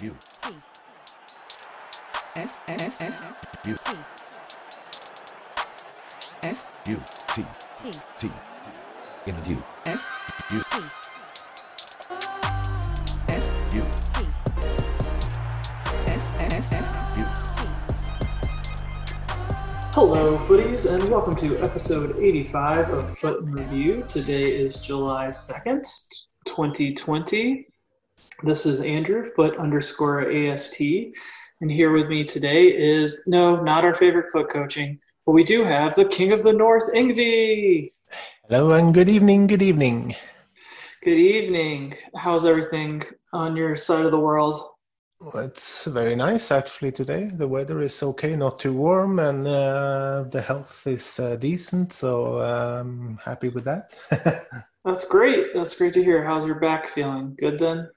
U T F F F U T F U T. T. T. Interview F U. T. F U. T. F F F U. T Hello, footies, and welcome to episode 85 of FUT in Review. Today is July 2nd, 2020. This is Andrew, foot underscore AST, and here with me today is no, not our favorite foot coaching, but we do have the King of the North, Ingvi. Hello and good evening. Good evening. Good evening. How's everything on your side of the world? It's very nice actually today. The weather is okay, not too warm, and uh, the health is uh, decent. So I'm happy with that. That's great. That's great to hear. How's your back feeling? Good then?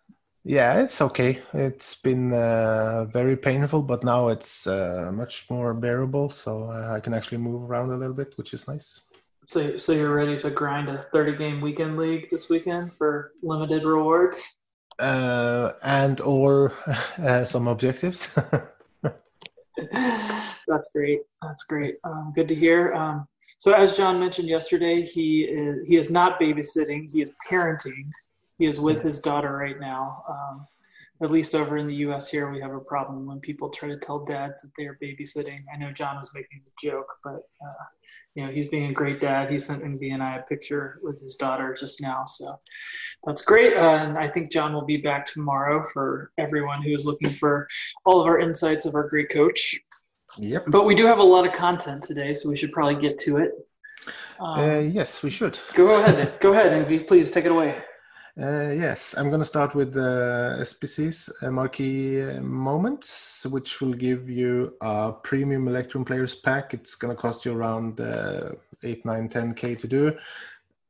Yeah, it's okay. It's been uh, very painful, but now it's uh, much more bearable. So uh, I can actually move around a little bit, which is nice. So, so you're ready to grind a 30 game weekend league this weekend for limited rewards? Uh, and or uh, some objectives. That's great. That's great. Um, good to hear. Um, so, as John mentioned yesterday, he is, he is not babysitting. He is parenting. He is with his daughter right now. Um, at least over in the U.S. here, we have a problem when people try to tell dads that they are babysitting. I know John was making the joke, but uh, you know he's being a great dad. He sent Envy and I a picture with his daughter just now, so that's great. Uh, and I think John will be back tomorrow for everyone who is looking for all of our insights of our great coach. yep. But we do have a lot of content today, so we should probably get to it. Um, Uh, yes, we should. go ahead. Go ahead, Envy. Please take it away. Uh, yes, I'm going to start with the SBC's uh, marquee uh, moments, which will give you a premium Electrum Players pack. It's going to cost you around uh, 8, 9, 10k to do.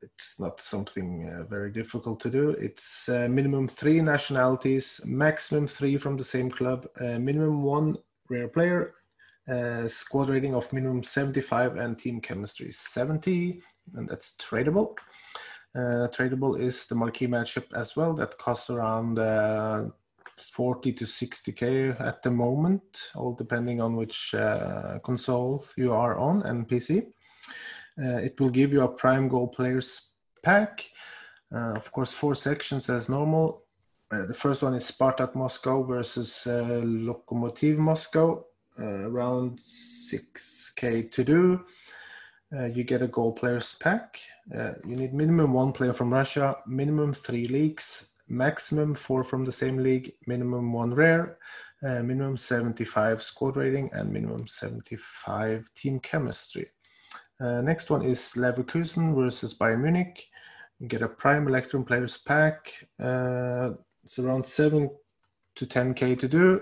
It's not something uh, very difficult to do. It's uh, minimum three nationalities, maximum three from the same club, uh, minimum one rare player, squad rating of minimum 75, and team chemistry 70, and that's tradable. Uh, tradable is the marquee matchup as well. That costs around uh, 40 to 60k at the moment, all depending on which uh, console you are on and PC. Uh, it will give you a prime goal players pack. Uh, of course, four sections as normal. Uh, the first one is Spartak Moscow versus Lokomotiv Moscow, around 6k to do. Uh, you get a goal players pack. Uh, you need minimum one player from Russia, minimum three leagues, maximum four from the same league, minimum one rare, uh, minimum 75 squad rating, and minimum 75 team chemistry. Uh, next one is Leverkusen versus Bayern Munich. You get a prime Electrum players pack. Uh, it's around 7 to 10k to do.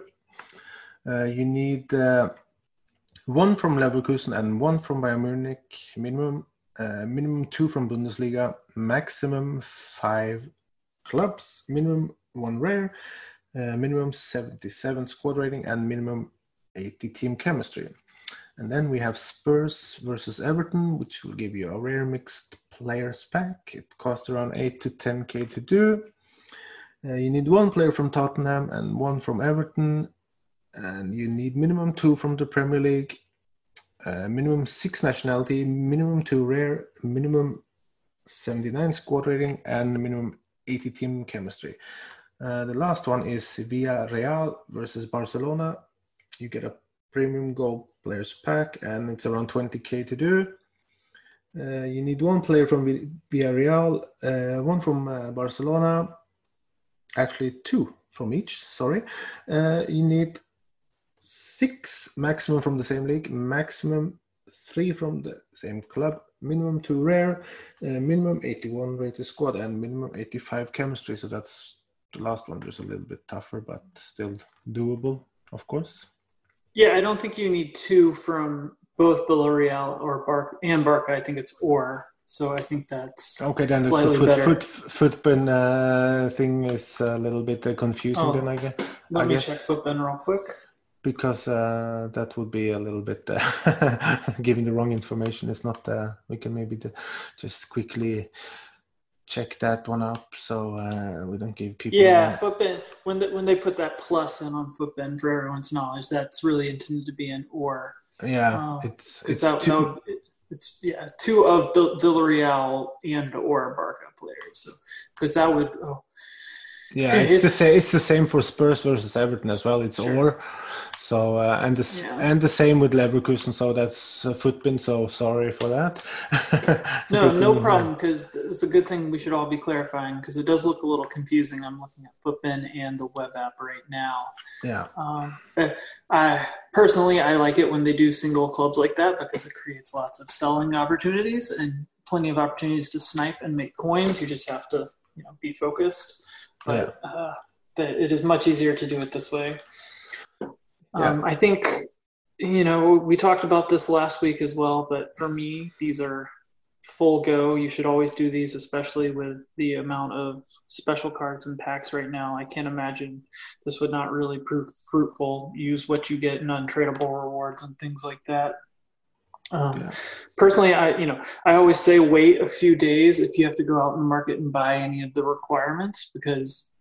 You need one from Leverkusen and one from Bayern Munich minimum. Uh, minimum two from Bundesliga, maximum five clubs, minimum one rare, uh, minimum 77 squad rating, and minimum 80 team chemistry. And then we have Spurs versus Everton, which will give you a rare mixed players pack. It costs around 8 to 10k to do. Uh, you need one player from Tottenham and one from Everton, and you need minimum two from the Premier League, uh, minimum six nationality, minimum two rare, minimum 79 squad rating, and minimum 80 team chemistry. Uh, the last one is Villarreal versus Barcelona. You get a premium gold players pack, and it's around 20k to do. Uh, you need one player from Vi- Villarreal, uh, one from uh, Barcelona, actually two from each. Sorry. Uh, you need six maximum from the same league, maximum three from the same club, minimum two rare, uh, minimum 81 rated squad, and minimum 85 chemistry. So that's the last one. Just a little bit tougher, but still doable, of course. Yeah, I don't think you need two from both Villarreal or Barca and Barca. I think it's or. So I think that's Okay, then it's the foot, foot, footpin uh, thing is a little bit uh, confusing. Oh. Then I guess. Let I me guess- check Futbin real quick. Because uh, that would be a little bit uh, giving the wrong information. It's not. Uh, we can maybe just quickly check that one up so uh, we don't give people. Yeah, Futbin. When they, when they put that plus in on Futbin for everyone's knowledge, that's really intended to be an or. yeah, Oh, it's it's that, two, would- it- it's yeah two of Vill- Villarreal and or Barca players. So because that would oh, yeah, it it's the same. It's the same for Spurs versus Everton as well. It's Sure. or. So uh, and the Yeah. and the same with Leverkusen. So that's uh, Futbin. So sorry for that. no no um, problem because it's a good thing we should all be clarifying because it does look a little confusing. I'm looking at Futbin and the web app right now. Yeah, Um, I personally I like it when they do single clubs like that because it creates lots of selling opportunities and plenty of opportunities to snipe and make coins. You just have to you know be focused. But uh, that it is much easier to do it this way. Um, I think you know we talked about this last week as well, but for me these are full go. You should always do these, especially with the amount of special cards and packs right now. I can't imagine this would not really prove fruitful. Use what you get in untradeable rewards and things like that. Um, Yeah. Personally, I you know I always say wait a few days if you have to go out and market and buy any of the requirements because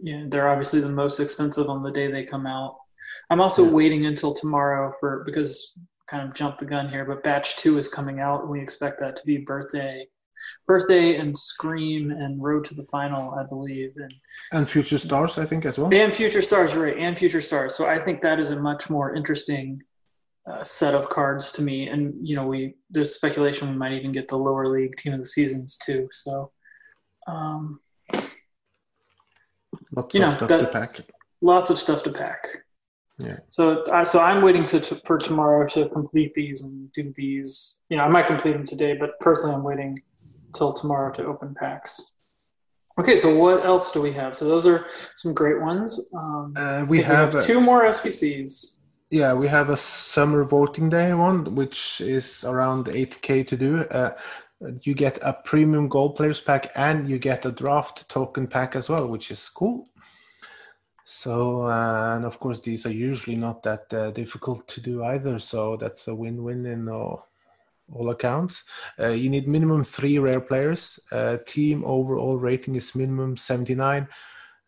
you know, they're obviously the most expensive on the day they come out. I'm also Yeah. waiting until tomorrow for because kind of jump the gun here, but batch two is coming out and we expect that to be birthday birthday and scream and road to the final, I believe. And and Future Stars, I think as well. and Future Stars, right? And Future Stars. So I think that is a much more interesting uh, set of cards to me. And you know, we there's speculation we might even get the lower league team of the seasons too. So um, Lots you of know, stuff that- to pack. lots of stuff to pack. Yeah. So so I'm waiting to, to for tomorrow to complete these and do these. You know, I might complete them today, but personally, I'm waiting till tomorrow to open packs. Okay, so what else do we have? So those are some great ones. Um, Uh, we have, a, two more SBCs. yeah, we have a summer voting day one, which is around 8k to do. Uh, you get a premium gold players pack and you get a draft token pack as well, which is cool. So, uh, and of course, these are usually not that uh, difficult to do either. So that's a win-win in all, all accounts. Uh, you need minimum three rare players. Uh, team overall rating is minimum 79.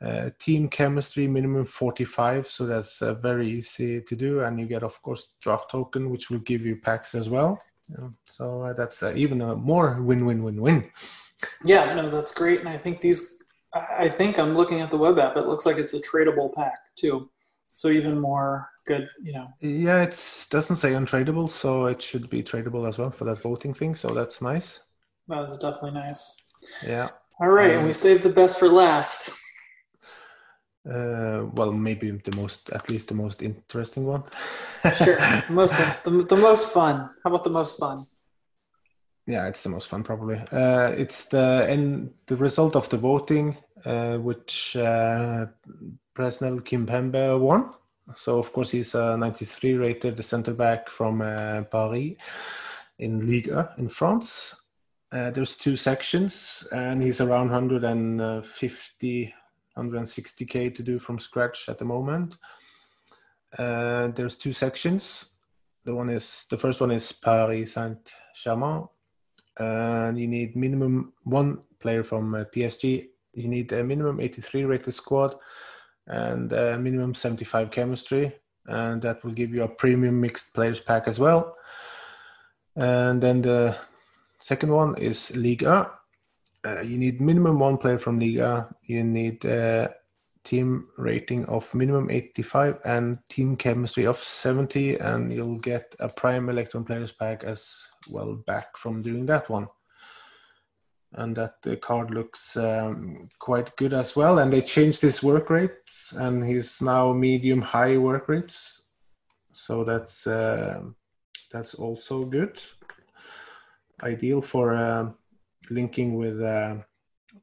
Uh, team chemistry minimum 45 so that's uh, very easy to do and you get of course draft token which will give you packs as well Yeah, so that's even a more win-win-win-win Yeah, no, that's great, and I think these. I think I'm looking at the web app. It looks like it's a tradable pack too, so even more good. You know, yeah it doesn't say untradeable so it should be tradable as well for that voting thing so that's nice that is definitely nice. yeah All right, and Um, we saved the best for last. uh, well maybe the most at least the most interesting one Sure, most the, the most fun. How about the most fun? Yeah, it's the most fun probably. Uh, it's the and the result of the voting, uh, which uh, Presnel Kimpembe won. So of course he's a 93 rated center back from uh, Paris in Liga in France. Uh, there's two sections, and he's around 150, 160k to do from scratch at the moment. Uh, there's two sections. The one is the first one is Paris Saint Germain, and you need minimum one player from uh, PSG. You need a minimum 83 rated squad and a minimum 75 chemistry, and that will give you a premium mixed players pack as well. And then the second one is Liga. Uh, you need minimum one player from Liga. You need a team rating of minimum 85 and team chemistry of 70, and you'll get a prime Electrum players pack as well back from doing that one. And that the card looks um, quite good as well. And they changed his work rates, and he's now medium high work rates. So that's uh, that's also good. Ideal for uh, linking with uh,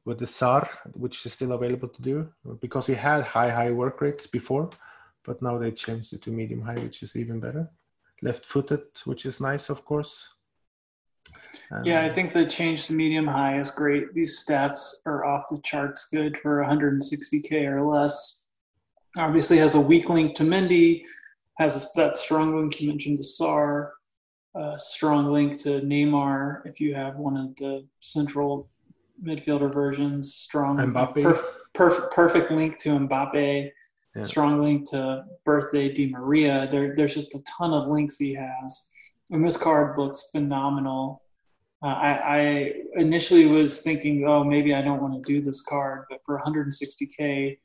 with the SAR, which is still available to do because he had high high work rates before, but now they changed it to medium high, which is even better. Left footed, which is nice, of course. Yeah, I think the change to medium high is great. These stats are off the charts good for 160k or less. Obviously, has a weak link to Mendy, has a, that strong link you mentioned to Sar, a strong link to Neymar if you have one of the central midfielder versions. Strong, Mbappe. perf- perf- perfect link to Mbappe. Yeah. Strong link to birthday Di Maria. There, there's just a ton of links he has, and this card looks phenomenal. Uh, I, I initially was thinking, oh, maybe I don't want to do this card, but for 160k,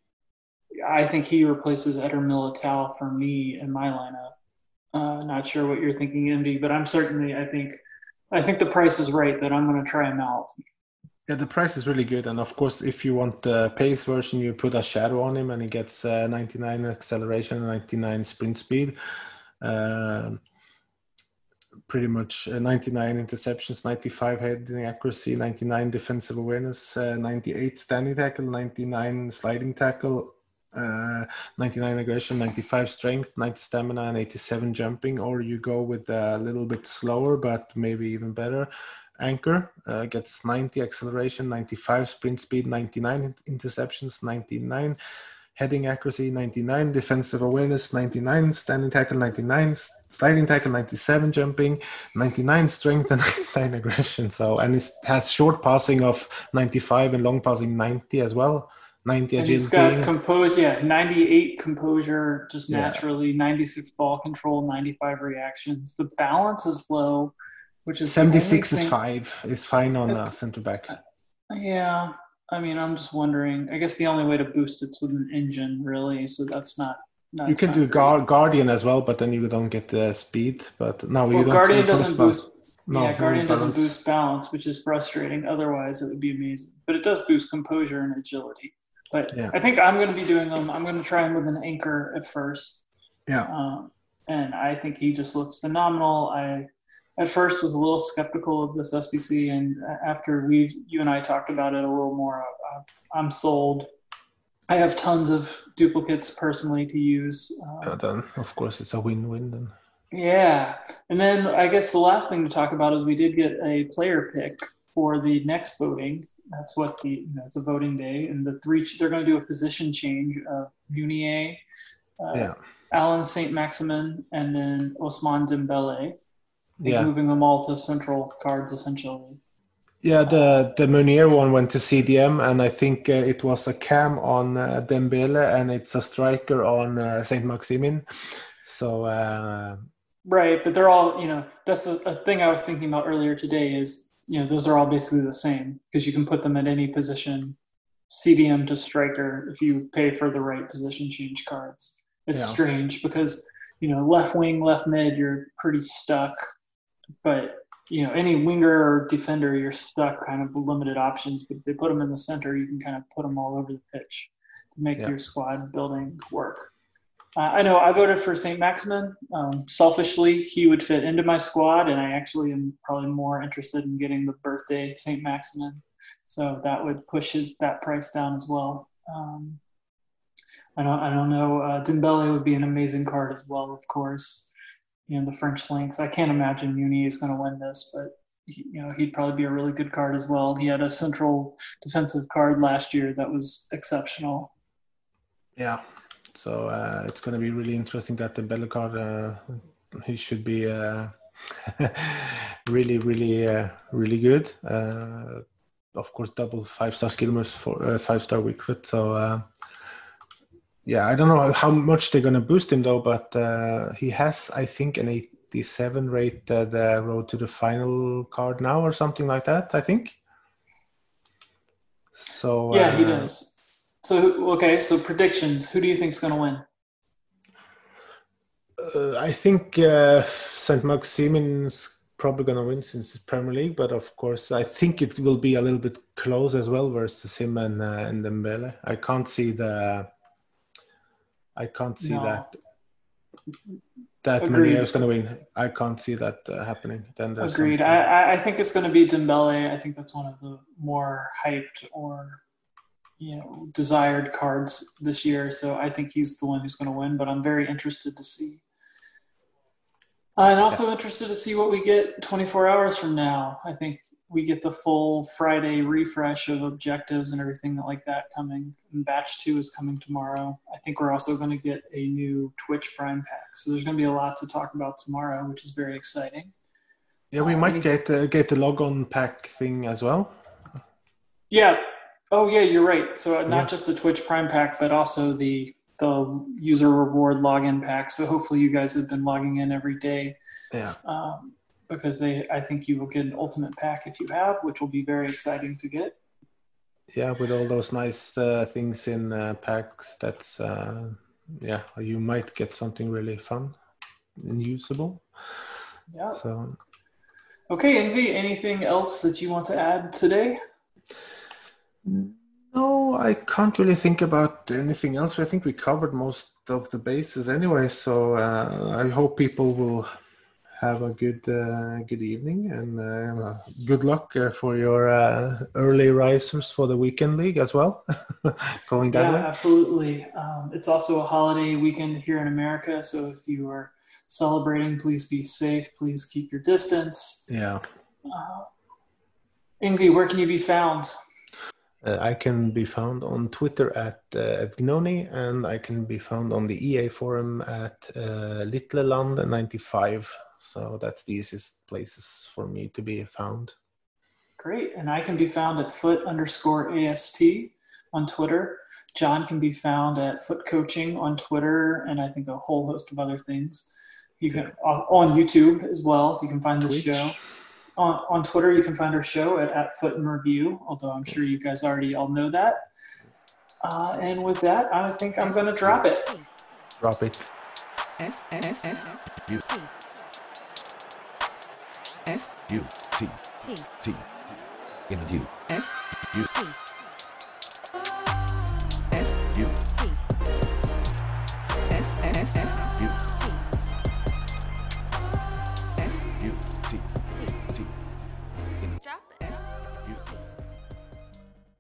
I think he replaces Eder Militao for me in my lineup. Uh, not sure what you're thinking, Envy, but I'm certainly. I think, I think the price is right that I'm going to try him out. Yeah, the price is really good, and of course, if you want the pace version, you put a shadow on him, and he gets uh, 99 acceleration, 99 sprint speed, uh, pretty much uh, 99 interceptions, 95 heading accuracy, 99 defensive awareness, uh, 98 standing tackle, 99 sliding tackle, uh, 99 aggression, 95 strength, 90 stamina, and 87 jumping. Or you go with a little bit slower, but maybe even better. Anchor uh, gets 90 acceleration, 95 sprint speed, 99 interceptions, 99 heading accuracy, 99 defensive awareness, 99 standing tackle, 99 sliding tackle, 97 jumping, 99 strength, and 99 aggression. So and it has short passing of 95 and long passing 90 as well. 90 And he's got composure, yeah, 98 composure, just Yeah. naturally, 96 ball control, 95 reactions. The balance is low, which is 76 is thing- five. Is fine on uh, center back. Yeah, I mean, I'm just wondering. I guess the only way to boost it's with an engine, really. So that's not. You can do Guard, Guardian as well, but then you don't get the speed. But no, you don't. Guardian doesn't balance. boost. No, yeah, Guardian doesn't balance. boost balance, which is frustrating. Otherwise, it would be amazing. But it does boost composure and agility. But Yeah. I think I'm going to be doing them. I'm going to try them with an anchor at first. Yeah. Um, and I think he just looks phenomenal. I at first was a little skeptical of this SBC, and after we, you and I talked about it a little more, uh, I'm sold. I have tons of duplicates personally to use. Um, then of course it's a win-win. Then yeah, and then I guess the last thing to talk about is we did get a player pick for the next voting. That's what the you know, it's a voting day, and the three they're going to do a position change of Meunier, uh, yeah, Allan Saint Maximin, and then Ousmane Dembele. Yeah, moving them all to central cards essentially. yeah. The the Meunier one went to CDM, and I think uh, it was a cam on uh, Dembele, and it's a striker on uh, Saint Maximin. So uh, Right, but they're all you know. That's the a thing I was thinking about earlier today. Is you know those are all basically the same because you can put them at any position, CDM to striker if you pay for the right position change cards. It's Yeah. strange because you know left wing, left mid, you're pretty stuck, but you know any winger or defender, you're stuck kind of limited options. But if they put them in the center, you can kind of put them all over the pitch to make Yeah. your squad building work. Uh, I know I voted for St. Maximin. Um, selfishly, he would fit into my squad, and I actually am probably more interested in getting the birthday St. Maximin. So that would push his, that price down as well. Um, I don't, I don't know. Uh, Dembele would be an amazing card as well, of course. You know, the French links. I can't imagine Muni is going to win this, but he, you know, he'd probably be a really good card as well. He had a central defensive card last year that was exceptional. yeah, so uh, it's going to be really interesting that the card uh, he should be uh, really, really, uh, really good. Uh, of course, double five star skillers for uh, five star recruit. So uh, yeah, I don't know how much they're going to boost him though, but uh, he has, I think, an 87 rate uh, the road to the final card now or something like that. I think. So Yeah, he uh, does. So okay, so predictions. Who do you think's going to win? Uh, I think uh, St. Maximin's probably going to win since it's Premier League, but of course, I think it will be a little bit close as well versus him and uh, and Dembele. I can't see the. I can't see No. that. That Agreed. Meunier is going to win. I can't see that uh, happening. Then there's Agreed. something- I, I- think it's going to be Dembele. I think that's one of the more hyped or you know desired cards this year. So I think he's the one who's going to win. But I'm very interested to see. And also interested to see what we get 24 hours from now. I think we get the full Friday refresh of objectives and everything like that coming. And batch two is coming tomorrow. I think we're also going to get a new Twitch Prime pack. So there's going to be a lot to talk about tomorrow, which is very exciting. yeah, we uh, might get uh, get the log on pack thing as well. Yeah. Oh, yeah, you're right. So uh, not Yeah. just the Twitch Prime pack, but also the the user reward login pack. So hopefully you guys have been logging in every day Yeah. um, because they. I think you will get an ultimate pack if you have, which will be very exciting to get. Yeah, with all those nice uh, things in uh, packs, that's uh, yeah, you might get something really fun and usable. Yeah. So Okay, Envy. Anything else that you want to add today? no, I can't really think about anything else. I think we covered most of the bases anyway. So uh, I hope people will have a good uh, good evening and uh, good luck uh, for your uh, early risers for the weekend league as well. Going that yeah, way. absolutely. Um, it's also a holiday weekend here in America, so if you are celebrating, please be safe. Please keep your distance. Yeah. Uh, where can you be found? Uh, I can be found on Twitter at uh, Evgnoni, and I can be found on the EA forum at uh, Litleland95. So that's the easiest places for me to be found. Great. And I can be found at foot underscore AST on Twitter. John can be found at foot coaching on Twitter, and I think a whole host of other things. You can uh, on YouTube as well. You can find the show on, on Twitter. You can find our show at, at Foot and Review. Although I'm sure you guys already all know that. Uh, and with that, I think I'm going to drop it. Drop it. F F F U T F U T. T. T. Interview F eh? U T